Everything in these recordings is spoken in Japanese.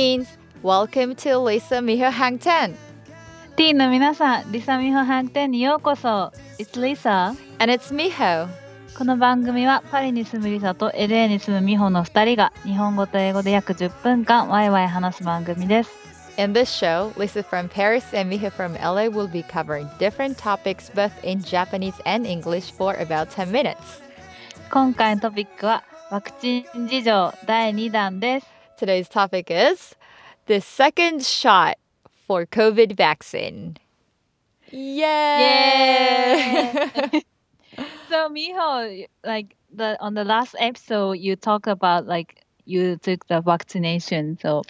teens, welcome to Lisa Miho Hangten. ティーンの皆さん、リサミホ飯店にようこそ。It's Lisa. And it's Miho. この番組はパリに住むリサと LA に住むミホの2人が日本語と英語で約10分間ワイワイ話す番組です。 In this show, Lisa from Paris and Miho from LA will be covering different topics both in Japanese and English for about 10 minutes. 今回のトピックはワクチン事情第2弾です。 Today's topic is the second shot for COVID vaccine. Yay! So Miho, like the on the last episode, you talk about like you took the vaccination. So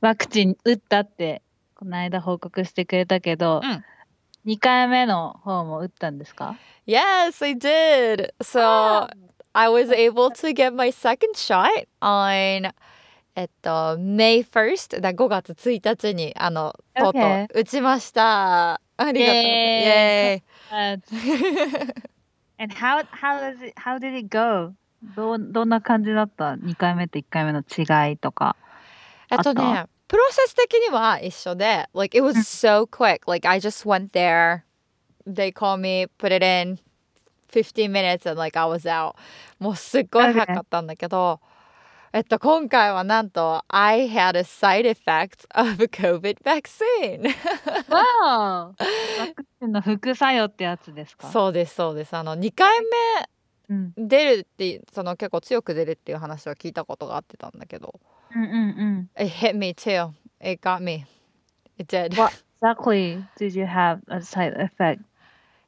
ワクチン打ったってこの間報告してくれたけど、うん2回目の方も打ったんですか yes, I did. So I was able to get my second shot on えっと May 1st だ5月1日にあのとうとう Okay. 打ちました。ありがとう。イエ Uh, ーイ And how how does it how did it go? どうどんな感じだった2回目と1回目の違いとか。えっとあね、プロセス的には一緒で、like it was so quick. Like I just went there, they called me, put it in 15 minutes and like I was out. もうすっごい Okay. 早かったんだけど、えっと今回はなんと I had a side effect of a COVID vaccine. わーワクチンの副作用ってやつですかそうですそうです。あの2回うん目出るってその結構強く出るっていう話は聞いたことがあってたんだけど、うんうんうん。it hit me too. It got me. It did. What exactly did you have a side effect?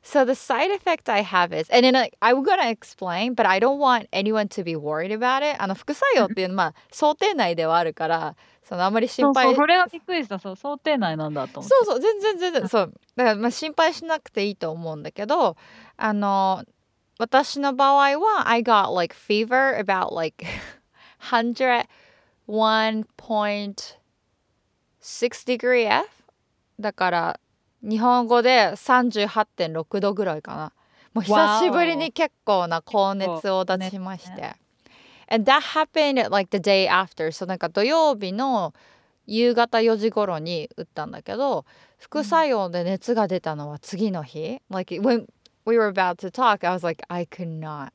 So the side effect I have is, and then like, I'm gonna explain, but I don't want anyone to be worried about it. あの副作用っていうのは、まあ想定内ではあるから、そのあまり心配。そうそう、それがびっくりした。そう、想定内なんだと思って。そうそう全然全然そうだからまあ心配しなくていいと思うんだけどあの私の場合は I got like fever about like 101.6 degree F だから 日本語で38.6度ぐらいかな。もう久しぶりに結構な高熱を出しまして、ね and that happened like the day after. そうなんか土曜日の夕方4時頃に打ったんだけど副作用で熱が出たのは次の日、like when we were about to talk I was like I could not.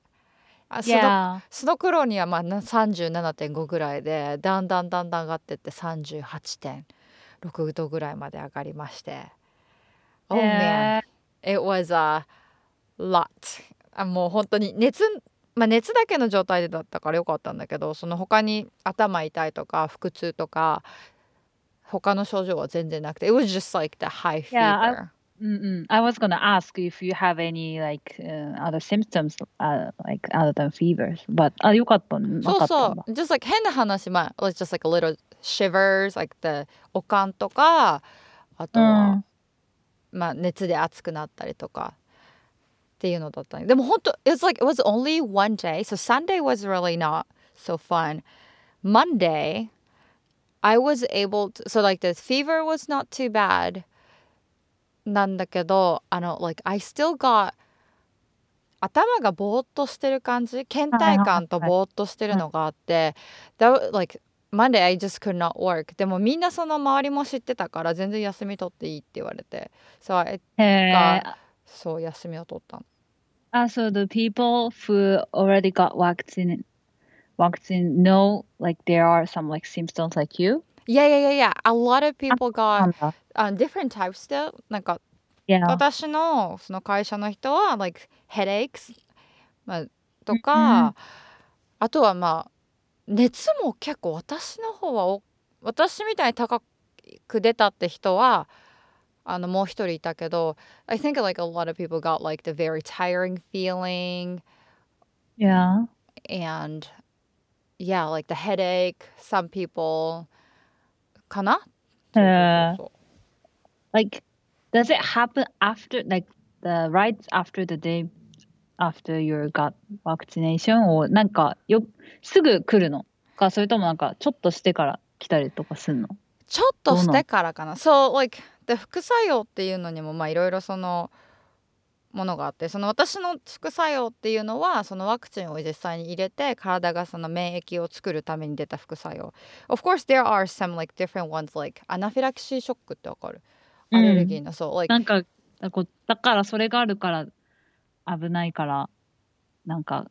あその.その頃にはまあな37.5ぐらいでだんだんだんだん上がってって38.6度ぐらいまで上がりまして。Oh man, え it was a lot. あもう本当に熱、まあ、熱だけの状態でだったからよかったんだけどその他に頭痛いとか腹痛とか他の症状は全然なくて It was just like the high fever. Yeah, I- うんうん。I was gonna ask if you have any like、uh, other symptoms、uh, like other than fevers. But あ、よかった。そう。そう just like 変な話まあ just like a little shivers like the おかんとかあとは、まあ熱で熱くなったりとかっていうのだったねでも本当 it's like it was only one day so Sunday was really not so fun Monday I was able to so like the fever was not too bad なんだけどあの like I still got 頭がぼーっとしてる感じ倦怠感とぼーっとしてるのがあって、that was, like Monday I just could not work でもみんなその周りも知ってたから全然休み取っていいって言われて so I へえ。そう休みを取ったの Ah, so the people who already got vaccine, vaccine know like there are some like symptoms like you. Yeah, yeah, yeah, yeah. A lot of people な got uh, different types still. なんか Yeah. 私のその会社の人は like headaches、まあ、とか、あとはまあ熱も結構私の方はお私みたいに高く出たって人はあのもう一人いたけど I think like a lot of people got like the very tiring feeling Yeah. and yeah like the headache some people かなそうそうそうそう Like, does it happen after like the right after the day after you got vaccination or なんかよすぐ来るの？かそれともなんかちょっとしてから来たりとかするの？ちょっとしてからかな。そう、like, the 副作用っていうのにもまあいろいろそのものがあってその私の副作用っていうのはそのワクチンを実際に入れて体がその免疫を作るために出た副作用。Of course there are some like different ones like アナフィラキシーショックってわかる？アレルギーの、そう like なんかだからそれがあるから危ないからなんか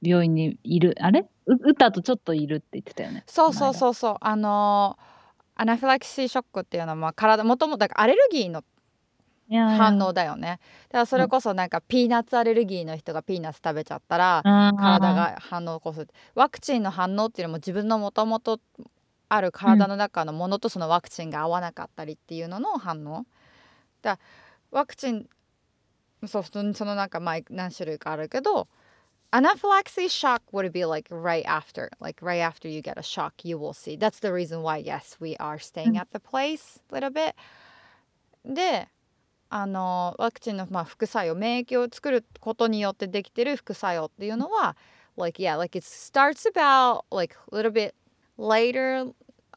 病院にいるあれ？う打った後ちょっといるって言ってたよねそうそうそうそう。あのアナフィラキシーショックっていうのはまあ体もともとアレルギーの反応だよね。だからそれこそなんかピーナッツアレルギーの人がピーナッツ食べちゃったら体が反応を起こす。ワクチンの反応っていうのも自分のもともとある体の中のものとそのワクチンが合わなかったりっていうのの反応。だワクチンそうそのそのなんかまあ何種類かあるけど Anaphylaxis shock would be like right after like right after you get a shock you will see that's the reason why yes we are staying at the place a little bit であのワクチンのまあ副作用免疫を作ることによってできてる副作用っていうのは like yeah like it starts about like a little bit later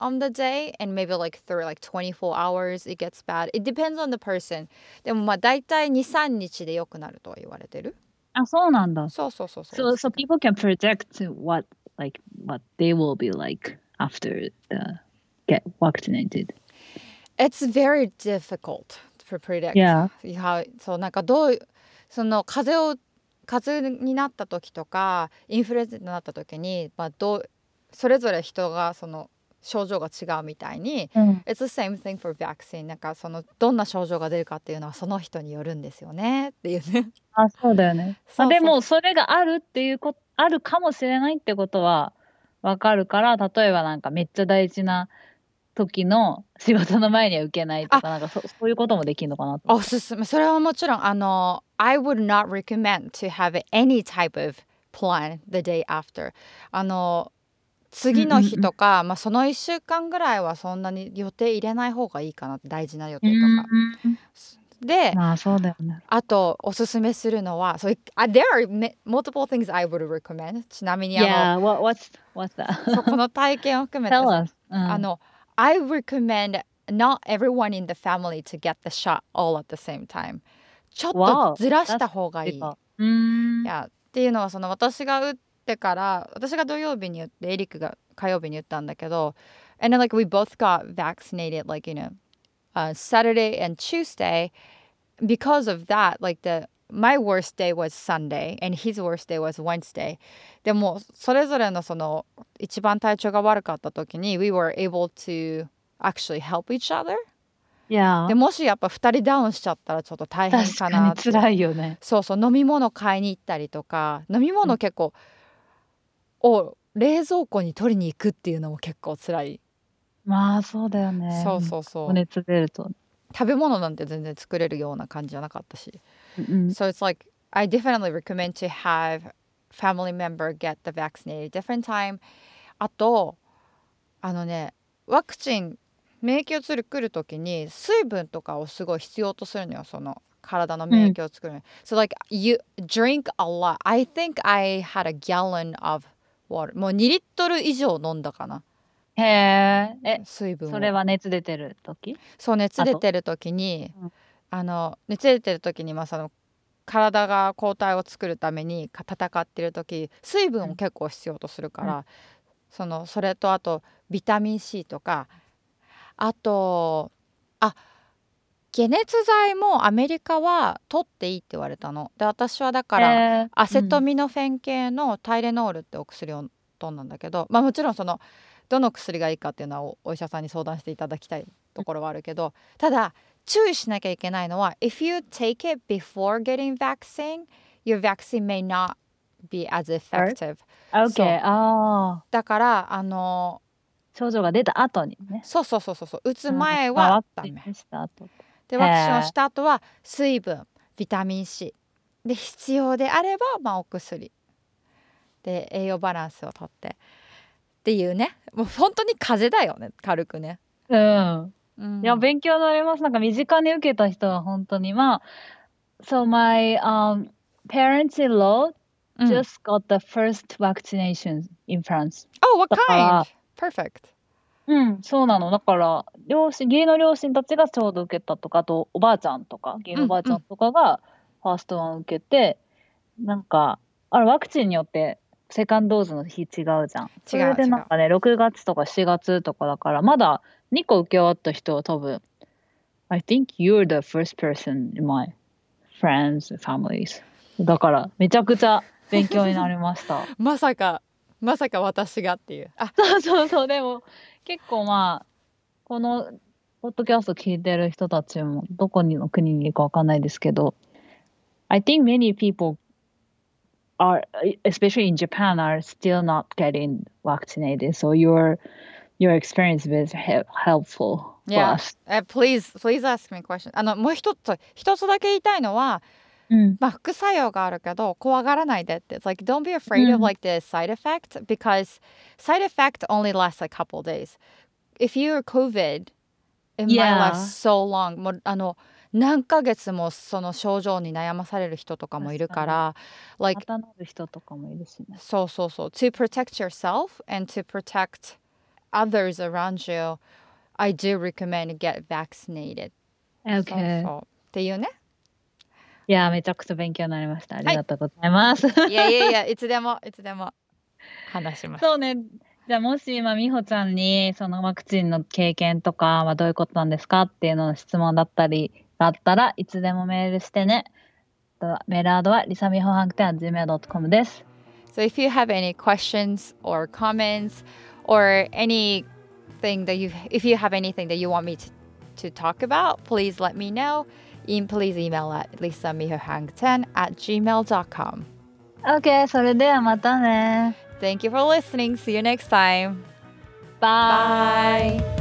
on the day and maybe like through like 24 hours it gets bad it depends on the person でもまあ大体23日で良くなるとは言われてるあそうなんだそうそうそうそう So so people can project what like what they will be like after the get vaccinated. It's very difficult to predict Yeah. how そうなんかどうその風邪を風邪になった時とかインフルエンザになった時に、まあ、どうそれぞれ人がその症状が違うみたいにうん。It's the same thing for vaccine なんかそのどんな症状が出るかっていうのはその人によるんですよね。っていうね。あそうだよね。そうでもそれがあるっていうこあるかもしれないってことはわかるから例えばなんかめっちゃ大事な時の仕事の前には受けないとかなんかそそういうこともできるのかなと思おすす。めそれはもちろんあの I would not recommend to have any type of plan the day after あの次の日とか、まあ、その1週間ぐらいはそんなに予定入れない方がいいかな大事な予定とか。でまあそうだよね。あとおすすめするのはそう uh, There are multiple things I would recommend ちなみにあ Yeah, what, what's, what's that? のそうこの体験を含めて Tell us. うんあの I recommend not everyone in the family to get the shot all at the same time ちょっと Wow, ずらした方がいい。いうん。やっていうのはその私が打ってから私が土曜日に打ってエリックが火曜日に打ったんだけど and then like we both got vaccinated like you know、uh, Saturday and Tuesday because of that like the my worst day was Sunday and his worst day was Wednesday でもそれぞれのその一番体調が悪かった時に we were able to actually help each other いやでもしやっぱ2人ダウンしちゃったらちょっと大変確かかなってに辛いよね。そうそう飲み物買いに行ったりとか飲み物結構、を冷蔵庫に取りに行くっていうのも結構辛い、まあそうだよね。そうそうそう、お熱出ると。食べ物なんて全然作れるような感じじゃなかったし、うん。So it's like I definitely recommend to have family member get the vaccinated different time あとあのねワクチン免疫をつるくる時に水分とかをすごい必要とするのよその体の免疫を作るのに、So like you drink a lot I think I had a gallon of もう2リットル以上飲んだかな。へえ。え、水分を。それは熱出てる時？そう熱出てる時にうん。あの熱出てる時にまあその体が抗体を作るためにか戦ってる時水分を結構必要とするから、そのそれとあとビタミン C とかあとあ解熱剤もアメリカは取っていいって言われたの。で私はだから、らアセトミノフェン系のタイレノールってお薬を取んだんだけど、まあ、もちろんそのどの薬がいいかっていうのはおお医者さんに相談していただきたいところはあるけどただ注意しなきゃいけないのは If you take it before getting vaccine your vaccine may not be as effective オッケそうー。ああ。だからあの症状が出た後にね。そうそうそうそうそう打つ前まあはダメンした後。でワクチンをした後は水分ビタミン C で必要であれば、まあ、お薬で栄養バランスをとってっていうねもう本当に風邪だよね軽くね。うん。うん、いや、勉強になります。なんか身近に受けた人は本当に、まあ、So my、um, parents-in-law うん just got the first vaccination in France. Oh, what kind? ら Perfect. うん、そうなの。だから、両親、義理の両親たちがちょうど受けたとか、あとおばあちゃんとか、義理のおばあちゃんとかが、ファーストワン受けて、なんか、あれワクチンによってセカンドーズの日違うじゃん。それでなんかね、6月とか4月とかだから、まだ2個受け終わった人は多分、I think you're the first person in my friends, families. だから、めちゃくちゃ勉強になりました。まさかまさか私がっていうあそうそうそう、でも結構まあ、このポッドキャスト聞いてる人たちもどこの国にいるかわかんないですけど、I think many people are, especially in Japan, are still not getting vaccinated. So your your experience was he- helpful for Yeah. please please ask me question あのもう一つ一つだけ言いたいのはうん。まあ副作用があるけど怖がらないでって It's like don't be afraid うん of like the side effect because side effect only lasts a couple days if you're COVID it might last so long もうあの何ヶ月もその症状に悩まされる人とかもいるからま like たなる人とかもいるしね。そうそうそう to protect yourself and to protect others around you I do recommend get vaccinated そう Okay. そうっていうねいや、めちゃくちゃ勉強になりました。ありがとうございます。いやいやいやいつでもいつでも話しますそうね。じゃあもし今美穂ちゃんにそのワクチンの経験とかはどういうことなんですかっていうのの質問だったりがあったらいつでもメールしてね。とメールアドはリサミホハンクテン gmail.com です。So if you have any questions or comments or anything that you if you have anything that you want me to, to talk about, please let me know. In, please email at lisamihohang10 at gmail.com. OK、それではまたね。 Thank you for listening. See you next time. Bye! Bye.